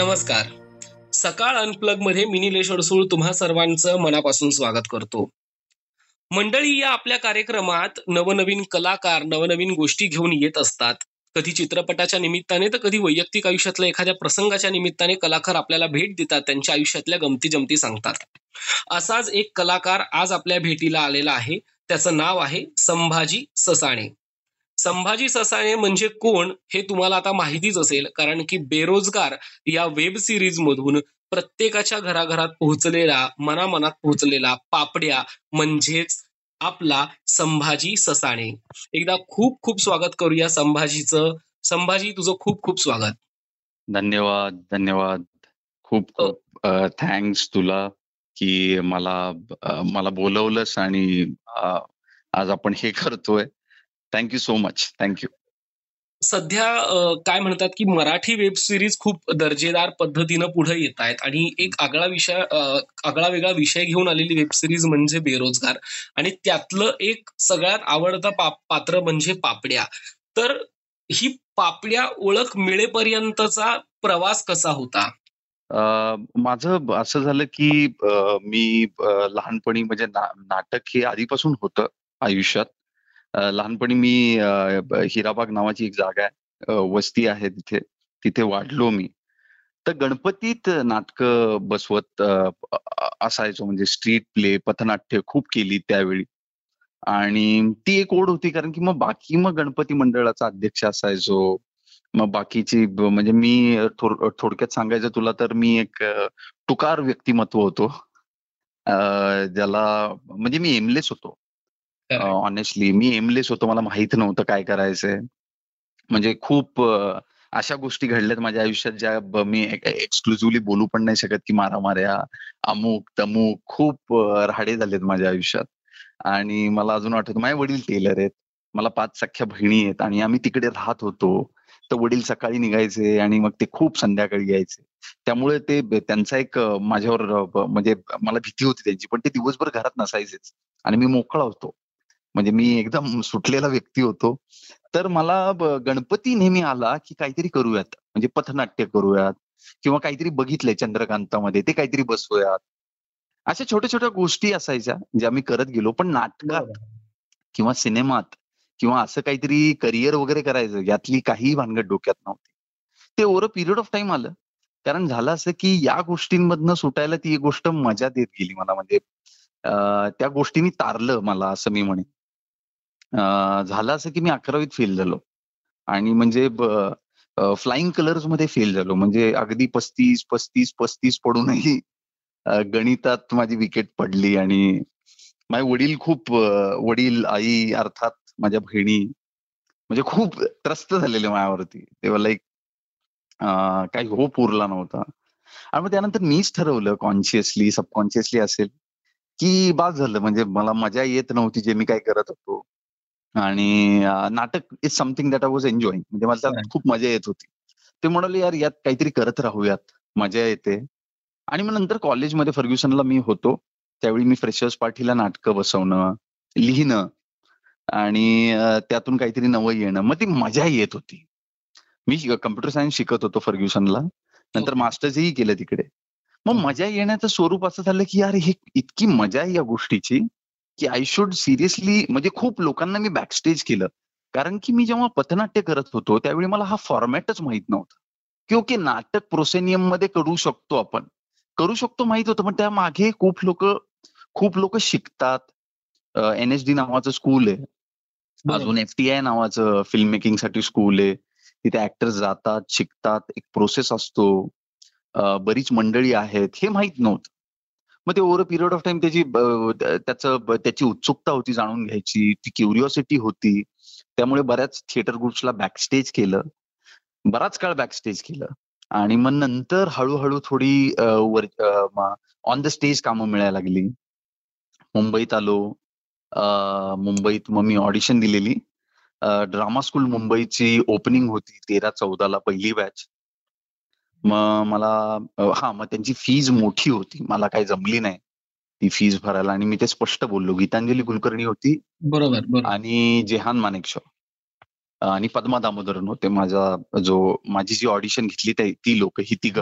नमस्कार. सकाळ अनप्लगमध्ये मी अडसूळ तुम्हा सर्वांचं मनापासून स्वागत करतो. मंडळी या आपल्या कार्यक्रमात नवनवीन कलाकार नवनवीन गोष्टी घेऊन येत असतात. कधी चित्रपटाच्या निमित्ताने तर कधी वैयक्तिक आयुष्यातल्या एखाद्या प्रसंगाच्या निमित्ताने कलाकार आपल्याला भेट देतात त्यांच्या आयुष्यातल्या गमती जमती सांगतात. असाच एक कलाकार आज आपल्या भेटीला आलेला आहे. त्याचं नाव आहे संभाजी ससाणे. संभाजी ससाणे म्हणजे कोण हे तुम्हाला आता माहितीच असेल कारण की बेरोजगार या वेब सिरीज मधून प्रत्येकाच्या घराघरात पोहोचलेला मनामनात पोहोचलेला पापड्या म्हणजेच आपला संभाजी ससाणे. एकदा खूप खूप स्वागत करूया संभाजीचं. संभाजी तुझं खूप खूप स्वागत. धन्यवाद धन्यवाद. खूप थँक्स तुला की मला मला बोलवलंस आणि आज आपण हे करतोय. थँक्यू सो मच थँक्यू सध्या काय म्हणतात की मराठी वेब सिरीज खूप दर्जेदार पद्धतीनं पुढे येत आहेत आणि एक आगळा विषय आगळा वेगळा विषय घेऊन आलेली वेब सिरीज म्हणजे बेरोजगार. आणि त्यातलं एक सगळ्यात आवडतं पा- पात्र म्हणजे पापड्या. तर ही पापड्या ओळख मिळेपर्यंतचा प्रवास कसा होता? माझं असं झालं की मी लहानपणी म्हणजे ना- नाटक हे आधीपासून होतं आयुष्यात. लहानपणी मी हिराबाग नावाची एक जागा आहे. वस्ती आहे तिथे तिथे वाढलो मी. तर गणपतीत नाटकं बसवत असायचो. म्हणजे स्ट्रीट प्ले पथनाट्य खूप केली त्यावेळी. आणि ती एक ओढ होती कारण की मग बाकी मग गणपती मंडळाचा अध्यक्ष असायचो. मग बाकीची म्हणजे मी थोड- थोडक्यात सांगायचं तुला तर मी एक टुकार व्यक्तिमत्व होतो. ज्याला म्हणजे मी एमलेस होतो. ऑनेस्टली मी एमलेस होतो मला माहीत नव्हतं काय करायचंय. म्हणजे खूप अशा गोष्टी घडल्यात माझ्या आयुष्यात ज्या मी एक्सक्लुझिव्हली बोलू पण नाही शकत की मारामाऱ्या अमुक तमुक खूप राडे झालेत माझ्या आयुष्यात. आणि मला अजून आठवतं माझे वडील टेलर आहेत. मला पाच सख्या बहिणी आहेत आणि आम्ही तिकडे राहत होतो. तर वडील सकाळी निघायचे आणि मग ते खूप संध्याकाळी यायचे. त्यामुळे ते त्यांचा एक माझ्यावर म्हणजे मला भीती होती त्यांची. पण ते दिवसभर घरात नसायचेच. आणि मी मोकळा होतो. म्हणजे मी एकदम सुटलेला व्यक्ती होतो. तर मला गणपती नेहमी आला की काहीतरी करूयात. म्हणजे पथनाट्य करूयात किंवा काहीतरी बघितलंय चंद्रकांतामध्ये ते काहीतरी बसवूयात. अशा छोट्या छोट्या गोष्टी असायच्या ज्या मी करत गेलो. पण नाटकात किंवा सिनेमात किंवा असं काहीतरी करिअर वगैरे करायचं यातली काही भानगड डोक्यात नव्हती. ते over a period of time आलं. कारण झालं असं की या गोष्टींमधनं सुटायला ती एक गोष्ट मजा देत गेली मला. म्हणजे त्या गोष्टींनी तारलं मला असं मी म्हणेन. झालं असं की मी अकरावीत फेल झालो. आणि म्हणजे फ्लाइंग कलर्समध्ये फेल झालो. म्हणजे अगदी पस्तीस पस्तीस पस्तीस पडूनही गणितात माझी विकेट पडली आणि माझे वडील खूप वडील आई अर्थात माझ्या बहिणी म्हणजे खूप त्रस्त झालेले माझ्यावरती. तेव्हा लाईक काही होप उरला नव्हता. आणि मग त्यानंतर मीच ठरवलं कॉन्शियसली सबकॉन्शियसली असेल की बाद झालं. म्हणजे मला मजा येत नव्हती जे मी काय करत होतो. आणि नाटक is something that I was enjoying म्हणजे मला. खूप मजा येत होती. ते म्हणाले यार यात काहीतरी करत राहूयात. मजा येते. आणि मग नंतर कॉलेजमध्ये फर्ग्युसनला मी होतो. त्यावेळी मी फ्रेशर्स पार्टीला नाटकं बसवणं लिहिणं आणि त्यातून काहीतरी नवं येणं. मग ती मजा येत होती. मी कम्प्युटर सायन्स शिकत होतो फर्ग्युसनला. नंतर. मास्टर्सही केलं तिकडे. मग. मजा येण्याचं स्वरूप असं झालं की यार हे इतकी मजा आहे या गोष्टीची. की आय शुड सिरियसली म्हणजे खूप लोकांना मी बॅकस्टेज केलं. कारण की मी जेव्हा पथनाट्य करत होतो त्यावेळी मला हा फॉर्मॅटच माहीत नव्हता. की ओके नाटक प्रोसेनियममध्ये करू शकतो आपण. करू शकतो माहीत होतं पण त्या मागे खूप लोक खूप लोक शिकतात. एन एस डी नावाचं स्कूल आहे. अजून एफटीआय नावाचं फिल्म मेकिंगसाठी स्कूल आहे. तिथे ऍक्टर्स जातात शिकतात एक प्रोसेस असतो. बरीच मंडळी आहेत हे माहीत नव्हतं. मग ते ओव्हर पिरियड ऑफ टाइम त्याची त्याचं त्याची उत्सुकता होती जाणून घ्यायची. ती क्युरिओसिटी होती. त्यामुळे बऱ्याच थिएटर ग्रुप्सला बॅकस्टेज केलं. बराच काळ बॅकस्टेज केलं. आणि मग नंतर हळूहळू थोडी ऑन द स्टेज कामं मिळायला लागली. मुंबईत आलो. मुंबईत मग मी ऑडिशन दिलेली. ड्रामा स्कूल मुंबईची ओपनिंग होती. तेरा चौदाला पहिली बॅच मग मला हा मग त्यांची फीज मोठी होती. मला काही जमली नाही ती फीज भरायला. आणि मी ते स्पष्ट बोललो. गीतांजली कुलकर्णी होती. बरोबर आणि जेहान मानेकशॉ आणि पद्मा दामोदरन होते माझा जो माझी जी ऑडिशन घेतली ती लोक ही तिघ.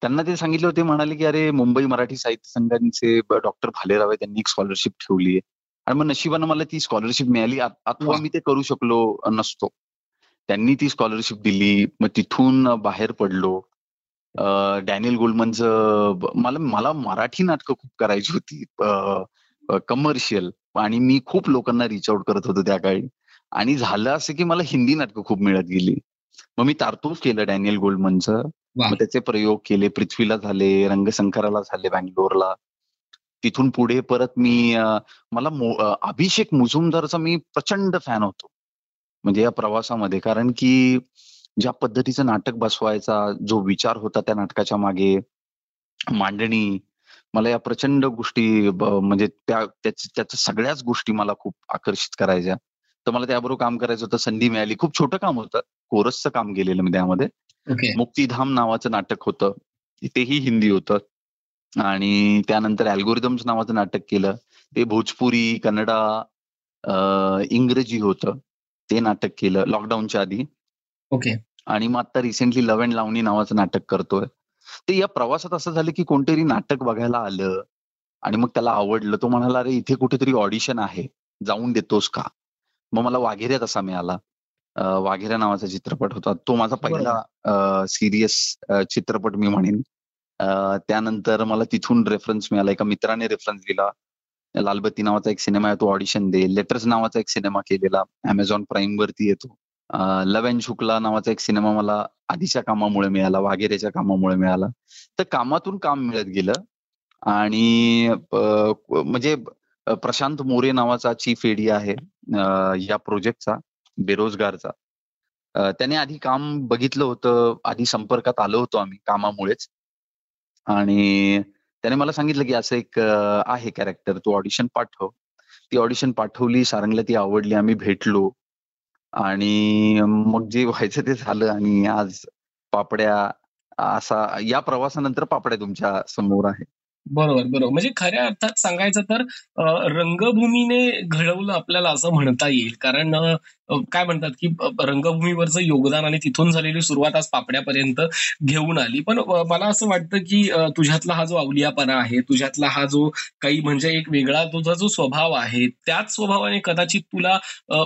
त्यांना ते सांगितले होते म्हणाले की अरे मुंबई मराठी साहित्य संघाचे डॉक्टर भालेराव आहे. त्यांनी एक स्कॉलरशिप ठेवली आहे. आणि मग नशिबानं मला ती स्कॉलरशिप मिळाली. अथवा. मी ते करू शकलो नसतो. त्यांनी ती स्कॉलरशिप दिली. मग तिथून बाहेर पडलो. डॅनियल गोल्डमनचं मला मला मराठी नाटकं खूप करायची होती. कमर्शियल आणि मी खूप लोकांना रिच आउट करत होतो त्या काळी. आणि झालं असं की मला हिंदी नाटकं खूप मिळत गेली. मग मी तारतूस केलं डॅनियल गोल्डमनचं. मग त्याचे प्रयोग केले. पृथ्वीला झाले रंगसंकराला झाले बँगलोरला. तिथून पुढे परत मी मला अभिषेक मुजुमदारचा मी प्रचंड फॅन होतो. म्हणजे या प्रवासामध्ये. कारण की ज्या पद्धतीचं नाटक बसवायचा जो विचार होता त्या नाटकाच्या मागे मांडणी मला या प्रचंड गोष्टी म्हणजे त्या त्याच- त्याच्या सगळ्याच गोष्टी मला खूप आकर्षित करायच्या. तर मला त्याबरोबर काम करायचं होतं. संधी मिळाली. खूप छोटं काम होतं. कोरसचं काम केलेलं मी त्यामध्ये. ओके. मुक्तीधाम नावाचं नाटक होतं. तेही हिंदी होतं. आणि त्यानंतर अल्गोरिदम्स नावाचं नाटक केलं. ते भोजपुरी कन्नडा इंग्रजी होतं. ते नाटक केलं लॉकडाऊनच्या आधी. ओके. आणि मग आता रिसेंटली लव अँड लावणी नावाचं नाटक करतोय. ते या प्रवासात असं झालं की कोणतरी नाटक बघायला आलं आणि मग त्याला आवडलं. तो म्हणाला अरे इथे कुठेतरी ऑडिशन आहे. जाऊन देतोस का? मग मला वाघेऱ्या तसा मिळाला. वाघेऱ्या नावाचा चित्रपट होता. तो माझा पहिला सिरियस चित्रपट मी म्हणेन. त्यानंतर मला तिथून रेफरन्स मिळाला. एका मित्राने रेफरन्स दिला. लालबत्ती नावाचा एक सिनेमा आहे तो ऑडिशन दे. लेटर्स नावाचा एक सिनेमा केलेला अमेझॉन प्राईम वरती येतो. लव अँड शुक्ला नावाचा एक सिनेमा मला आधीच्या कामामुळे मिळाला वाघेरेच्या कामामुळे मिळाला. तर कामातून काम मिळत गेलं. आणि म्हणजे प्रशांत मोरे नावाचा चीफ एडी आहे या प्रोजेक्टचा बेरोजगारचा. त्याने आधी काम बघितलं होतं आधी संपर्कात आलो होतो आम्ही कामामुळेच. आणि त्याने मला सांगितलं की असं एक आहे कॅरेक्टर तू ऑडिशन पाठव. ती ऑडिशन पाठवली सारंगला ती आवडली आम्ही भेटलो. आणि मग जे व्हायचं ते झालं आणि आज पापड्या असा या प्रवासानंतर पापड्या तुमच्यासमोर आहे बरोबर बरोबर. म्हणजे खऱ्या अर्थात सांगायचं तर रंगभूमीने घडवलं आपल्याला असं म्हणता येईल. कारण काय म्हणतात की रंगभूमीवरचं योगदान आणि तिथून झालेली सुरुवात आज पापड्यापर्यंत घेऊन आली. पण मला असं वाटतं की तुझ्यातला हा जो अवलियापणा आहे तुझ्यातला हा जो काही म्हणजे एक वेगळा तुझा जो स्वभाव आहे त्याच स्वभावाने कदाचित तुला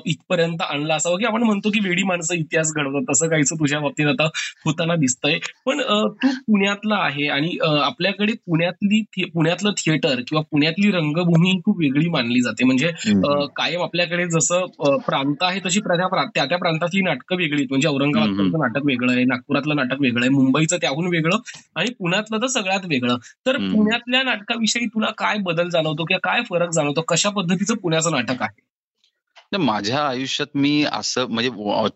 इथपर्यंत आणला असावं की आपण म्हणतो की वेडी माणसं इतिहास घडवतात तसं काहीच तुझ्या बाबतीत आता होताना दिसतंय. पण तू पुण्यातला आहे आणि आपल्याकडे पुण्यातली पुण्यातलं थिएटर किंवा पुण्यातली रंगभूमी खूप वेगळी मानली जाते. म्हणजे कायम आपल्याकडे जसं प्रांत आहे तशी त्या प्रा- त्या त्या प्रांतातली नाटकं वेगळी. म्हणजे औरंगाबादचं नाटक वेगळं आहे नागपुरातलं नाटक वेगळं आहे मुंबईचं त्याहून वेगळं आणि पुण्यातलं तर सगळ्यात वेगळं. तर. पुण्यातल्या नाटकाविषयी तुला काय बदल जाणवतो किंवा काय फरक जाणवतो? कशा पद्धतीचं पुण्याचं नाटक आहे? तर माझ्या आयुष्यात मी असं म्हणजे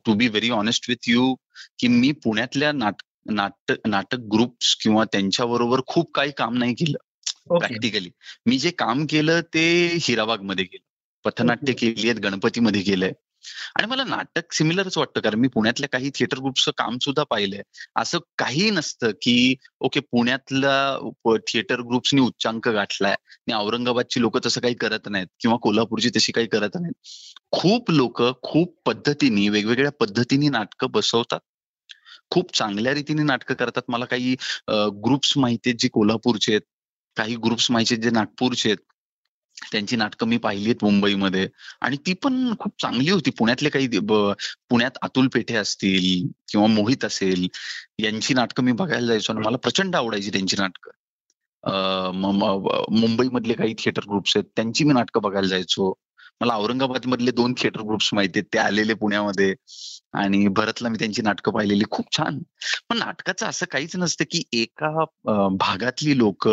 to be very honest with you की मी पुण्यातल्या नाटक नाटक नाटक ग्रुप्स किंवा त्यांच्याबरोबर खूप काही काम नाही केलं. प्रॅक्टिकली मी जे काम केलं ते हिराबागमध्ये केलं. पथनाट्य केली आहेत गणपतीमध्ये केलंय. आणि मला नाटक सिमिलरच वाटतं कारण मी पुण्यातल्या काही थिएटर ग्रुपचं काम सुद्धा पाहिलंय. असं काही नसतं की ओके पुण्यातल्या थिएटर ग्रुप्सनी उच्चांक गाठलाय आणि औरंगाबादची लोक तसं काही करत नाहीत किंवा कोल्हापूरची तशी काही करत नाहीत. खूप लोक खूप पद्धतीने वेगवेगळ्या पद्धतीने नाटकं बसवतात. खूप चांगल्या रीतीने नाटकं करतात. मला काही ग्रुप्स माहिती आहेत जी कोल्हापूरचे आहेत काही ग्रुप्स माहिती आहेत जे नागपूरचे आहेत. त्यांची नाटकं मी पाहिली आहेत मुंबईमध्ये. आणि ती पण खूप चांगली होती. पुण्यातले काही पुण्यात अतुल पेठे असतील किंवा मोहित असेल यांची नाटकं मी बघायला जायचो आणि मला प्रचंड आवडायची त्यांची नाटकं. मुंबईमधले काही थिएटर ग्रुप्स आहेत त्यांची मी नाटकं बघायला जायचो. मला औरंगाबाद मधले दोन थिएटर ग्रुप्स माहिती आहेत ते आलेले पुण्यामध्ये. आणि भरतला मी त्यांची नाटकं पाहिलेली. खूप छान. पण नाटकाचं असं काहीच नसतं की एका भागातली लोक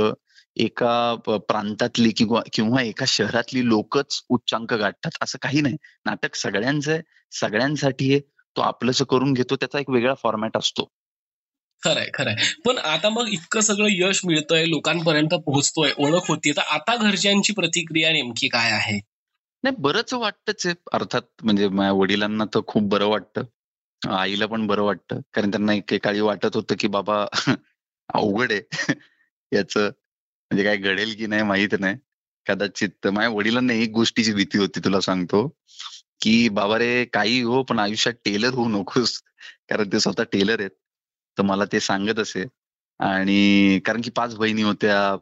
एका प्रांतातली किंवा किंवा एका शहरातली लोकच उच्चांक गाठतात असं काही नाही. नाटक सगळ्यांचं आहे सगळ्यांसाठी आहे. तो आपलंसं करून घेतो त्याचा एक वेगळा फॉर्मॅट असतो. खरंय खरंय. पण आता मग इतकं सगळं यश मिळतंय लोकांपर्यंत पोहोचतोय ओळख होतीये तर आता घरच्यांची प्रतिक्रिया नेमकी काय आहे? नाही बरंच वाटतच आहे. अर्थात म्हणजे माझ्या वडिलांना तर खूप बरं वाटतं. आईला पण बरं वाटतं. कारण त्यांना एकेकाळी वाटत होतं की बाबा अवघड आहे. याच म्हणजे काय घडेल की नाही माहीत नाही. कदाचित माझ्या वडिलांना एक गोष्टीची भीती होती तुला सांगतो. की बाबा रे काही हो पण आयुष्यात टेलर होऊ नकोस. कारण ते स्वतः टेलर आहेत. तर मला ते सांगत असे. आणि कारण की पाच बहिणी होत्या.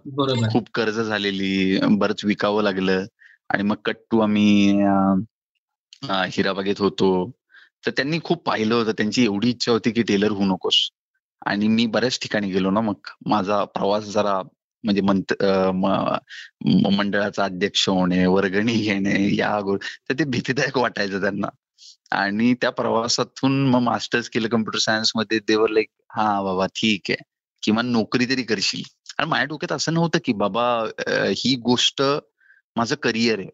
खूप कर्ज झालेली. बरंच विकावं लागलं. आणि मग कट्टू आम्ही हिराबागेत होतो. तर त्यांनी खूप पाहिलं होतं. त्यांची एवढी इच्छा होती की टेलर होऊ नकोस. आणि मी बऱ्याच ठिकाणी गेलो ना मग. माझा प्रवास जरा म्हणजे मंत मंडळाचा अध्यक्ष होणे वर्गणी घेणे या तर ते भीतीदायक वाटायचं त्यांना. आणि त्या प्रवासातून मग मास्टर्स केलं कम्प्युटर सायन्समध्ये देवर लाईक हा बाबा ठीक आहे. किमान नोकरी तरी करशील. आणि माझ्या डोक्यात असं नव्हतं की बाबा ही गोष्ट माझं करिअर आहे.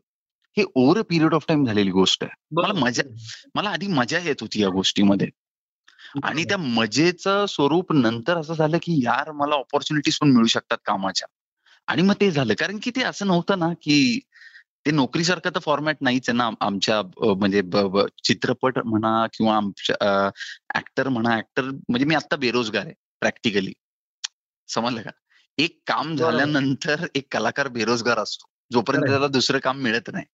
हे over a period of time झालेली गोष्ट आहे. मला मजा मला आधी मजा येत होती या गोष्टीमध्ये. आणि त्या मजेचं स्वरूप नंतर असं झालं की यार मला ऑपॉर्च्युनिटीज पण मिळू शकतात कामाच्या. आणि मग ते झालं. कारण की ते असं नव्हतं ना की ते नोकरीसारखं तर फॉर्मॅट नाहीच आहे ना. आम- आमच्या म्हणजे चित्रपट म्हणा किंवा आमच्या ऍक्टर म्हणा. ऍक्टर म्हणजे मी आता बेरोजगार आहे प्रॅक्टिकली समजलं का? एक काम. झाल्यानंतर एक कलाकार बेरोजगार असतो. जोपर्यंत. त्याला दुसरं काम मिळत नाही.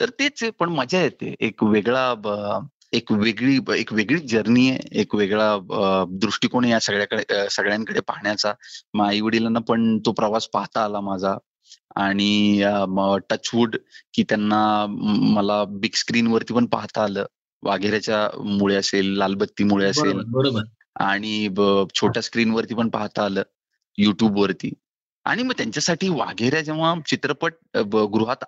तर तेच आहे. पण मजा येते. एक वेगळा एक वेगळी एक वेगळी जर्नी आहे एक वेगळा दृष्टिकोन आहे या सगळ्याकडे सगळ्यांकडे पाहण्याचा. मग आई वडिलांना पण तो प्रवास पाहता आला माझा. आणि टचवूड की त्यांना मला बिग स्क्रीन वरती पण पाहता आलं. वाघेऱ्याच्या मुळे असेल लालबत्तीमुळे असेल. आणि छोट्या स्क्रीन वरती पण पाहता आलं युट्यूब वरती. आणि मग त्यांच्यासाठी वाघेऱ्या जेव्हा चित्रपट गृहात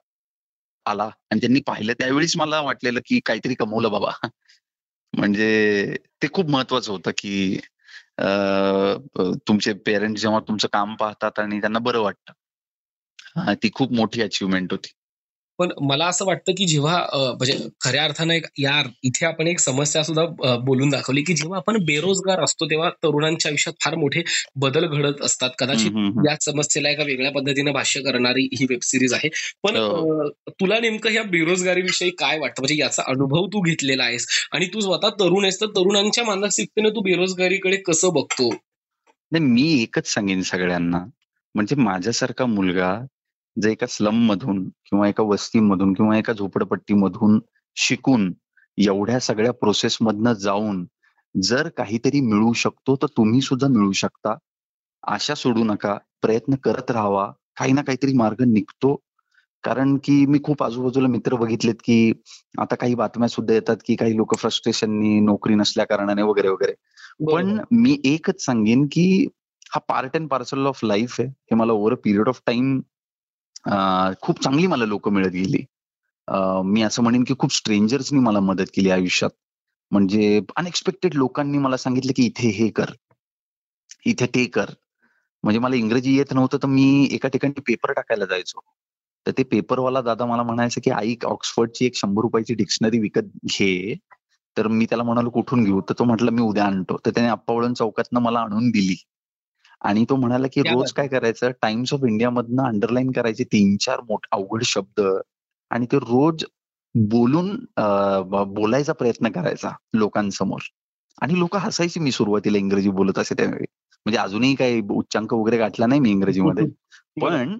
आला. आणि त्यांनी पाहिलं त्यावेळीच मला वाटलेलं की काहीतरी कमवलं बाबा. म्हणजे ते खूप महत्वाचं होतं की तुमचे पेरेंट्स जेव्हा तुमचं काम पाहतात आणि त्यांना बरं वाटतं. ती खूप मोठी अचिव्हमेंट होती. पण मला असं वाटतं की जेव्हा म्हणजे खऱ्या अर्थानं एक यार इथे आपण एक समस्या सुद्धा बोलून दाखवली की जेव्हा आपण बेरोजगार असतो तेव्हा तरुणांच्या आयुष्यात फार मोठे बदल घडत असतात. कदाचित. या समस्येला एका वेगळ्या पद्धतीने भाष्य करणारी ही वेब सिरीज आहे. पण हो. तुला नेमकं ह्या बेरोजगारीविषयी काय वाटतं? म्हणजे याचा अनुभव तू घेतलेला आहेस आणि तू स्वतः तरुण आहेस तर तरुणांच्या मानसिकतेने तू बेरोजगारीकडे कसं बघतो? नाही मी एकच सांगेन सगळ्यांना. म्हणजे माझ्यासारखा मुलगा जर एका स्लम मधून किंवा एका वस्तीमधून किंवा एका झोपडपट्टीमधून शिकून एवढ्या सगळ्या प्रोसेस मधनं जाऊन जर काहीतरी मिळू शकतो तर तुम्ही सुद्धा मिळू शकता. आशा सोडू नका. प्रयत्न करत राहावा. काही ना काहीतरी मार्ग निघतो. कारण की मी खूप आजूबाजूला मित्र बघितलेत की आता काही बातम्या सुद्धा येतात की काही लोक फ्रस्ट्रेशननी नोकरी नसल्या कारणाने वगैरे वगैरे. पण. मी एकच सांगेन की हा part and parcel of life आहे. हे मला over a period of time खूप चांगली मला लोक मिळत गेली. मी असं म्हणेन की खूप स्ट्रेंजर्सनी मला मदत केली आयुष्यात. म्हणजे अनएक्सपेक्टेड लोकांनी मला सांगितलं की इथे हे कर. इथे ते कर. म्हणजे मला इंग्रजी येत नव्हतं तर मी एका ठिकाणी पेपर टाकायला जायचो. तर ते पेपरवाला दादा मला म्हणायचं की आई ऑक्सफर्डची एक शंभर रुपयाची डिक्शनरी विकत घे. तर मी त्याला म्हणालो कुठून घेऊ? तर तो म्हटलं मी उद्या आणतो. तर त्याने अप्पावळण चौकातनं मला आणून दिली. आणि तो म्हणाला की रोज. काय करायचं? टाइम्स ऑफ इंडिया मधनं अंडरलाईन करायचे तीन चार मोठ अवघड शब्द आणि ते रोज बोलून बोलायचा प्रयत्न करायचा लोकांसमोर. आणि लोक हसायची मी सुरुवातीला इंग्रजी बोलत असे त्यावेळी. म्हणजे अजूनही काही उच्चांक वगैरे गाठला नाही मी इंग्रजीमध्ये. पण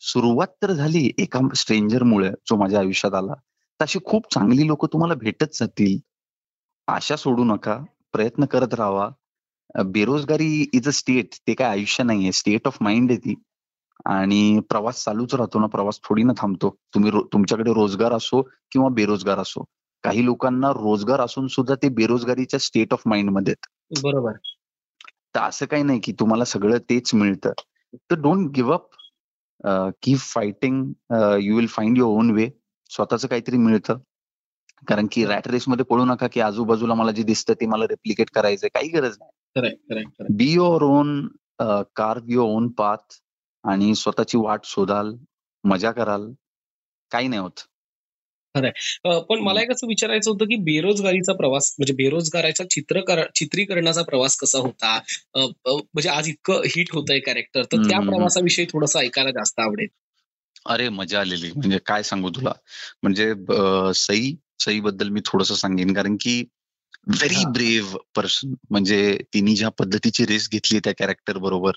सुरुवात तर झाली एका स्ट्रेंजरमुळे जो माझ्या आयुष्यात आला. तर अशी खूप चांगली लोक तुम्हाला भेटत जातील. आशा सोडू नका. प्रयत्न करत राहावा. अ, बेरोजगारी इज अ स्टेट ते काय आयुष्य नाहीये. स्टेट ऑफ माइंड आहे ती. आणि प्रवास चालूच राहतो ना. प्रवास थोडी ना थांबतो. तुम्ही तुमच्याकडे रोजगार असो किंवा बेरोजगार असो. काही लोकांना रोजगार असून सुद्धा ते बेरोजगारीच्या स्टेट ऑफ माइंडमध्ये. बरोबर. तर असं काही नाही की तुम्हाला सगळं तेच मिळतं. तर don't give up keep fighting you will find your own way स्वतःच काहीतरी मिळतं. कारण की रॅट रेस मध्ये पळू नका की आजूबाजूला मला जे दिसतं ते मला रेप्लिकेट करायचंय. काही गरज नाही. खरंय खरंय खरंय be your own carve your own path आणि स्वतःची वाट शोधाल मजा कराल काही नाही होत. अ, पण मला एक असं विचारायचं होतं की बेरोजगारीचा प्रवास म्हणजे बेरोजगाराच्या चित्र चित्रीकरणाचा प्रवास कसा होता? म्हणजे आज इतकं हिट होतंय कॅरेक्टर तर त्या. प्रवासाविषयी थोडंसं ऐकायला जास्त आवडेल. अरे मजा आलेली. म्हणजे काय सांगू तुला? म्हणजे सई सई बद्दल मी थोडस सांगेन. कारण की व्हेरी. ब्रेव्ह पर्सन म्हणजे तिने ज्या पद्धतीची रेस घेतली त्या कॅरेक्टर बरोबर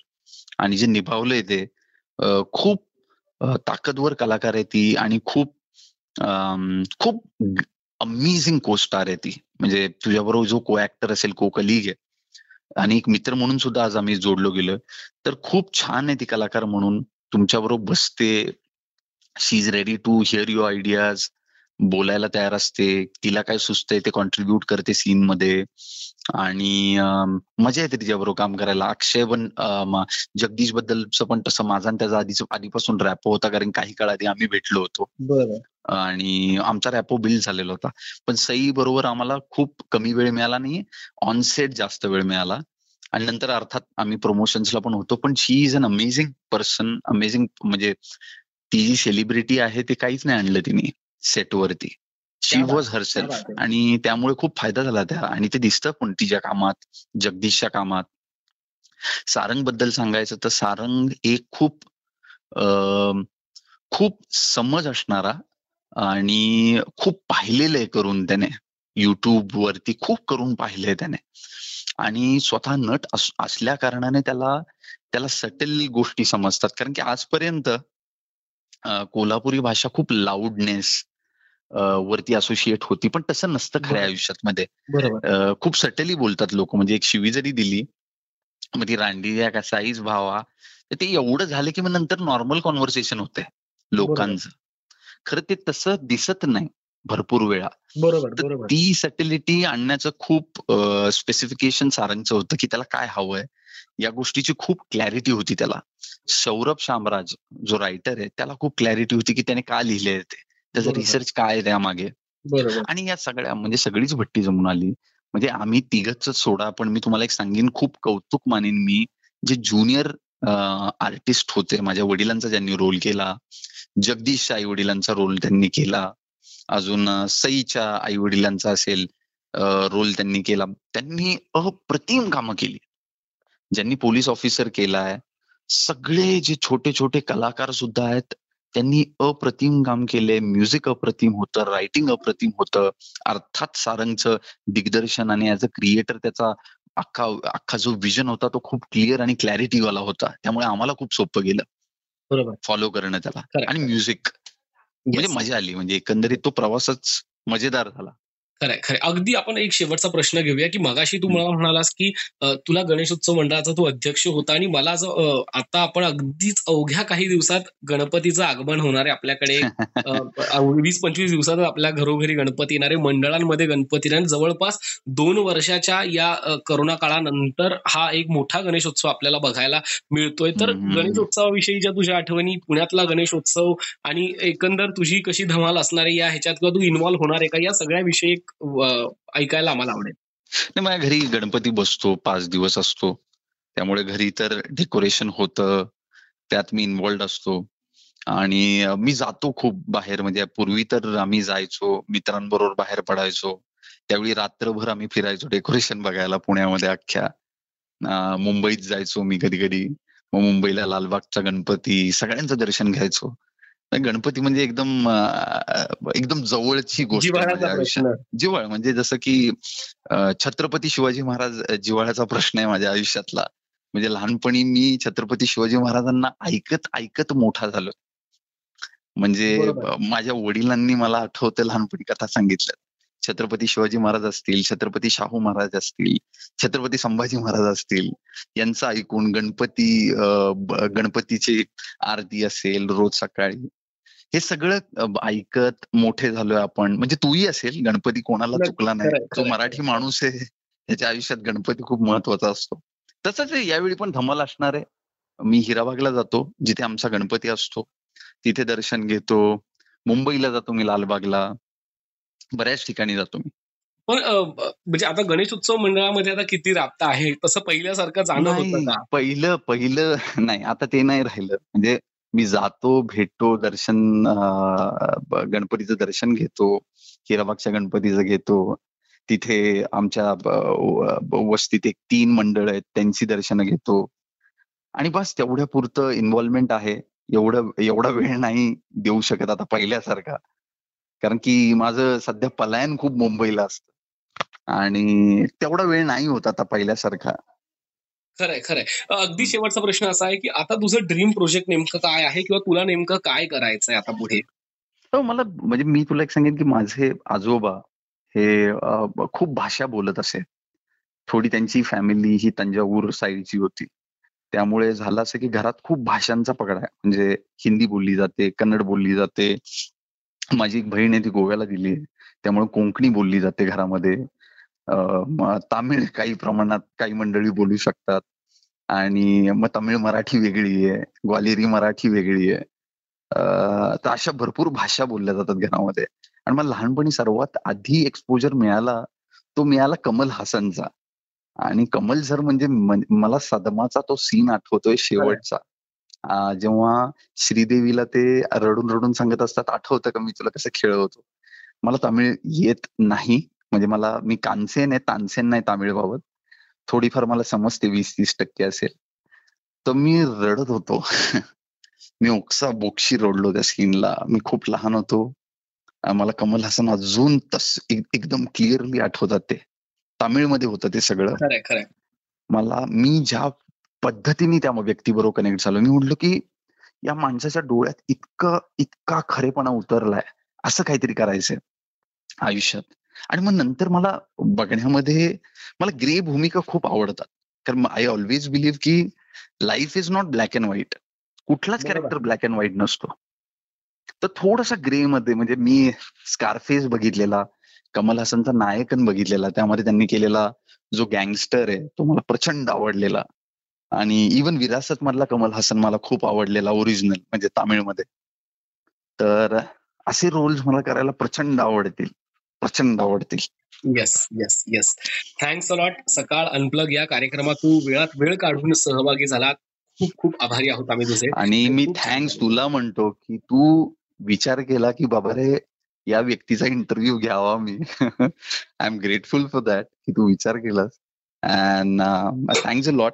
आणि जे निभावलंय ते खूप ताकदवर कलाकार आहे ती आणि खूप खूप अमेझिंग को स्टार आहे ती. म्हणजे तुझ्याबरोबर जो को ऍक्टर असेल को कलिग आहे आणि एक मित्र म्हणून सुद्धा आज आम्ही जोडलो गेलो तर खूप छान आहे ती कलाकार म्हणून. तुमच्याबरोबर बसते. She is ready to hear your ideas बोलायला तयार असते तिला काय सुचतंय ते कॉन्ट्रीब्युट करते सीन मध्ये. आणि मजा येते तिच्याबरोबर काम करायला. अक्षय पण जगदीश बद्दलचं पण तसं माझा आणि त्याचा आधीच आधीपासून रॅपो होता कारण काही काळ आधी आम्ही भेटलो होतो. बरं. आणि आमचा रॅपो बिल्ड झालेला होता. पण सई बरोबर आम्हाला खूप कमी वेळ मिळाला नाही ऑनसेट जास्त वेळ मिळाला. आणि नंतर अर्थात आम्ही प्रमोशन्सला पण होतो. पण she is an amazing person amazing म्हणजे ती जी सेलिब्रिटी आहे ते काहीच नाही आणलं तिने. सेटवरती. शी वॉज हर क्या सेल्फ बात आहे. आणि त्यामुळे खूप फायदा झाला त्या. आणि ते दिसतं पण तिच्या कामात जगदीशच्या कामात. सारंगबद्दल सांगायचं तर सारंग एक खूप खूप समज असणारा आणि खूप पाहिलेलं आहे करून त्याने. युट्यूब वरती खूप करून पाहिलंय त्याने. आणि स्वतः नट अस- असल्या कारणाने त्याला त्याला सटल गोष्टी समजतात. कारण की आजपर्यंत कोल्हापुरी भाषा खूप लाऊडनेस वरती असोसिएट होती पण तसं नसतं खऱ्या. आयुष्यात मध्ये खूप सटली बोलतात लोक. म्हणजे एक शिवी जरी दिली मग ती रांडी या का साईज भावा तर ते एवढं झालं की मग नंतर नॉर्मल कॉन्व्हर्सेशन होते लोकांचं. खरं ते तसं दिसत नाही भरपूर वेळा. बरोबर ती सटिलिटी आणण्याचं खूप स्पेसिफिकेशन सारंगचं होतं की त्याला काय हवंय. या गोष्टीची खूप क्लॅरिटी होती त्याला. सौरभ शामराज जो रायटर आहे त्याला खूप क्लॅरिटी होती की त्याने का लिहिले ते. त्याचा. रिसर्च काय आहे त्यामागे आणि या सगळ्या म्हणजे सगळीच भट्टी जमून आली. म्हणजे आम्ही तिघच सोडा पण मी तुम्हाला एक सांगेन खूप कौतुक मानेन मी. जे ज्युनियर आर्टिस्ट होते माझ्या वडिलांचा ज्यांनी रोल केला जगदीशच्या आई वडिलांचा रोल त्यांनी केला अजून सईच्या आई वडिलांचा असेल रोल त्यांनी केला. त्यांनी अप्रतिम कामं केली. ज्यांनी पोलीस ऑफिसर केलाय. सगळे जे छोटे छोटे कलाकार सुद्धा आहेत त्यांनी अप्रतिम काम केले म्युझिक अप्रतिम होतं रायटिंग अप्रतिम होतं. अर्थात सारंगचं दिग्दर्शन आणि ऍज अ क्रिएटर त्याचा अख्खा अख्खा जो विजन होता तो खूप क्लिअर आणि क्लॅरिटी वाला होता. त्यामुळे आम्हाला खूप सोपं गेलं. बरोबर. फॉलो करणं त्याला. आणि म्युझिक म्हणजे. मजा आली. म्हणजे एकंदरीत तो प्रवासच मजेदार झाला. खरंय खरंय. अगदी आपण एक शेवटचा प्रश्न घेऊया की मगाशी तू मला म्हणालास की तुला गणेशोत्सव मंडळाचा तू अध्यक्ष होता आणि मला असं आता आपण अगदीच अवघ्या काही दिवसात गणपतीचं आगमन होणार आहे आपल्याकडे. वीस पंचवीस दिवसात आपल्या घरोघरी गणपती येणारे मंडळांमध्ये गणपती येणार. जवळपास दोन वर्षाच्या या करोना काळानंतर हा एक मोठा गणेशोत्सव आपल्याला बघायला मिळतोय. तर. गणेशोत्सवाविषयीच्या तुझ्या आठवणी पुण्यातला गणेशोत्सव आणि एकंदर तुझी कशी धमाल असणार आहे या ह्याच्यात किंवा तू इन्व्हॉल्व्ह होणार आहे का? या सगळ्याविषयी एक, ऐकायला आम्हाला आवडेल. नाही माझ्या घरी गणपती बसतो पाच दिवस असतो. त्यामुळे घरी तर डेकोरेशन होतं त्यात मी इन्वॉल्ड असतो. आणि मी जातो खूप बाहेर. म्हणजे पूर्वी तर आम्ही जायचो मित्रांबरोबर बाहेर पडायचो. त्यावेळी रात्रभर आम्ही फिरायचो डेकोरेशन बघायला पुण्यामध्ये अख्ख्या. मुंबईत जायचो मी कधी कधी मग मुंबईला लालबागचा गणपती सगळ्यांचं दर्शन घ्यायचो. गणपती म्हणजे एकदम एकदम जवळची गोष्ट प्रश्न. जिव्हाळ म्हणजे जसं की छत्रपती शिवाजी महाराज जिव्हाळ्याचा प्रश्न आहे माझ्या आयुष्यातला. म्हणजे लहानपणी मी छत्रपती शिवाजी महाराजांना ऐकत ऐकत मोठा झालो. म्हणजे माझ्या वडिलांनी मला आठवतं लहानपणी कथा सांगितल्या छत्रपती शिवाजी महाराज असतील छत्रपती शाहू महाराज असतील छत्रपती संभाजी महाराज असतील यांचं ऐकून गणपती गणपतीची आरती असेल रोज सकाळी हे सगळं ऐकत मोठे झालोय आपण. म्हणजे तूही असेल गणपती कोणाला चुकला नाही. खरंय, मराठी. माणूस आहे त्याच्या आयुष्यात गणपती खूप महत्त्वाचा असतो. तसंच यावेळी पण धमाल असणार आहे. मी हिराबागला जातो जिथे आमचा गणपती असतो. तिथे दर्शन घेतो. मुंबईला जातो मी लालबागला. बऱ्याच ठिकाणी जातो मी. पण म्हणजे आता गणेश उत्सव मंडळामध्ये आता किती राबता आहे? तसं पहिल्यासारखं जाणं होतं नाही का? पहिलं पहिलं नाही आता ते नाही राहिलं. म्हणजे मी जातो भेटतो दर्शन गणपतीचं दर्शन घेतो हिराबागच्या गणपतीचं घेतो. तिथे आमच्या वस्तीत एक तीन मंडळ आहेत त्यांची दर्शनं घेतो. आणि बस तेवढ्या पुरतं इन्व्हॉल्वमेंट आहे. एवढं एवढा वेळ नाही देऊ शकत आता पहिल्यासारखा. कारण की माझं सध्या पलायन खूप मुंबईला असतं. आणि तेवढा वेळ नाही होत आता पहिल्यासारखा. खरंय खरंय. अगदी शेवटचा प्रश्न असा आहे की आता तुझं ड्रीम प्रोजेक्ट नेमकं काय आहे किंवा तुला नेमकं काय करायचंय आता पुढे? हो मला म्हणजे मी तुला एक सांगेन की माझे आजोबा हे खूप भाषा बोलत असे. थोडी त्यांची फॅमिली ही तंजावूर साईडची होती. त्यामुळे झालं असं की घरात खूप भाषांचा पगडा आहे. म्हणजे हिंदी बोलली जाते कन्नड बोलली जाते माझी एक बहीण आहे ती गोव्याला दिली आहे. त्यामुळे कोंकणी बोलली जाते घरामध्ये. तामिळ काही प्रमाणात काही मंडळी बोलू शकतात. आणि मग तमिळ मराठी वेगळी आहे ग्वालेरी मराठी वेगळी आहे. अं, तर अशा भरपूर भाषा बोलल्या जातात घरामध्ये. आणि मला लहानपणी सर्वात आधी एक्सपोजर मिळाला तो मिळाला कमल हासनचा. आणि कमल सर म्हणजे मला सदमाचा तो सीन आठवतोय शेवटचा. जेव्हा श्रीदेवीला ते रडून रडून सांगत असतात आठवतं का मी तुला कसं खेळवतो? मला तमिळ येत नाही. म्हणजे मला मी कानसेन आहे तानसेन नाही तामिळ बाबत थोडीफार मला समजते वीस तीस टक्के असेल. तर मी रडत होतो. मी ओक्सा बोक्षी रडलो त्या सीनला मी खूप लहान होतो. मला कमल हसन अजून तस एक- एकदम क्लिअरली आठवतात ते. तामिळमध्ये होतं ते सगळं. मला मी ज्या पद्धतीने त्या व्यक्तीबरोबर कनेक्ट झालो. मी म्हटलो की या माणसाच्या डोळ्यात इतकं इतका खरेपणा उतरलाय असं काहीतरी करायचंय आयुष्यात. आणि मग नंतर मला बघण्यामध्ये मला ग्रे भूमिका खूप आवडतात. कारण आय ऑलवेज बिलीव्ह की life is not black and white कुठलाच. कॅरेक्टर ब्लॅक अँड व्हाईट नसतो. तर थोडासा ग्रे मध्ये म्हणजे मी स्कारफेस बघितलेला कमल हसनचा नायकन बघितलेला त्यामध्ये त्यांनी केलेला जो गँगस्टर आहे तो मला प्रचंड आवडलेला. आणि इवन विरासत मधला कमल हसन मला खूप आवडलेला ओरिजिनल म्हणजे तामिळमध्ये. तर असे रोल्स मला करायला प्रचंड आवडतील. प्रचंड आवडतील. Yes yes yes thanks a lot Sakal unplug या कार्यक्रमात तू वेळात वेळ काढून सहभागी झाला. खूप खूप आभारी आहोत आम्ही तुझे आणि मी थँक्स तुला म्हणतो की तू विचार केला की बाबा रे या व्यक्तीचा इंटरव्ह्यू घ्यावा मी. I am grateful for that की तू विचार केलास. And thanks a lot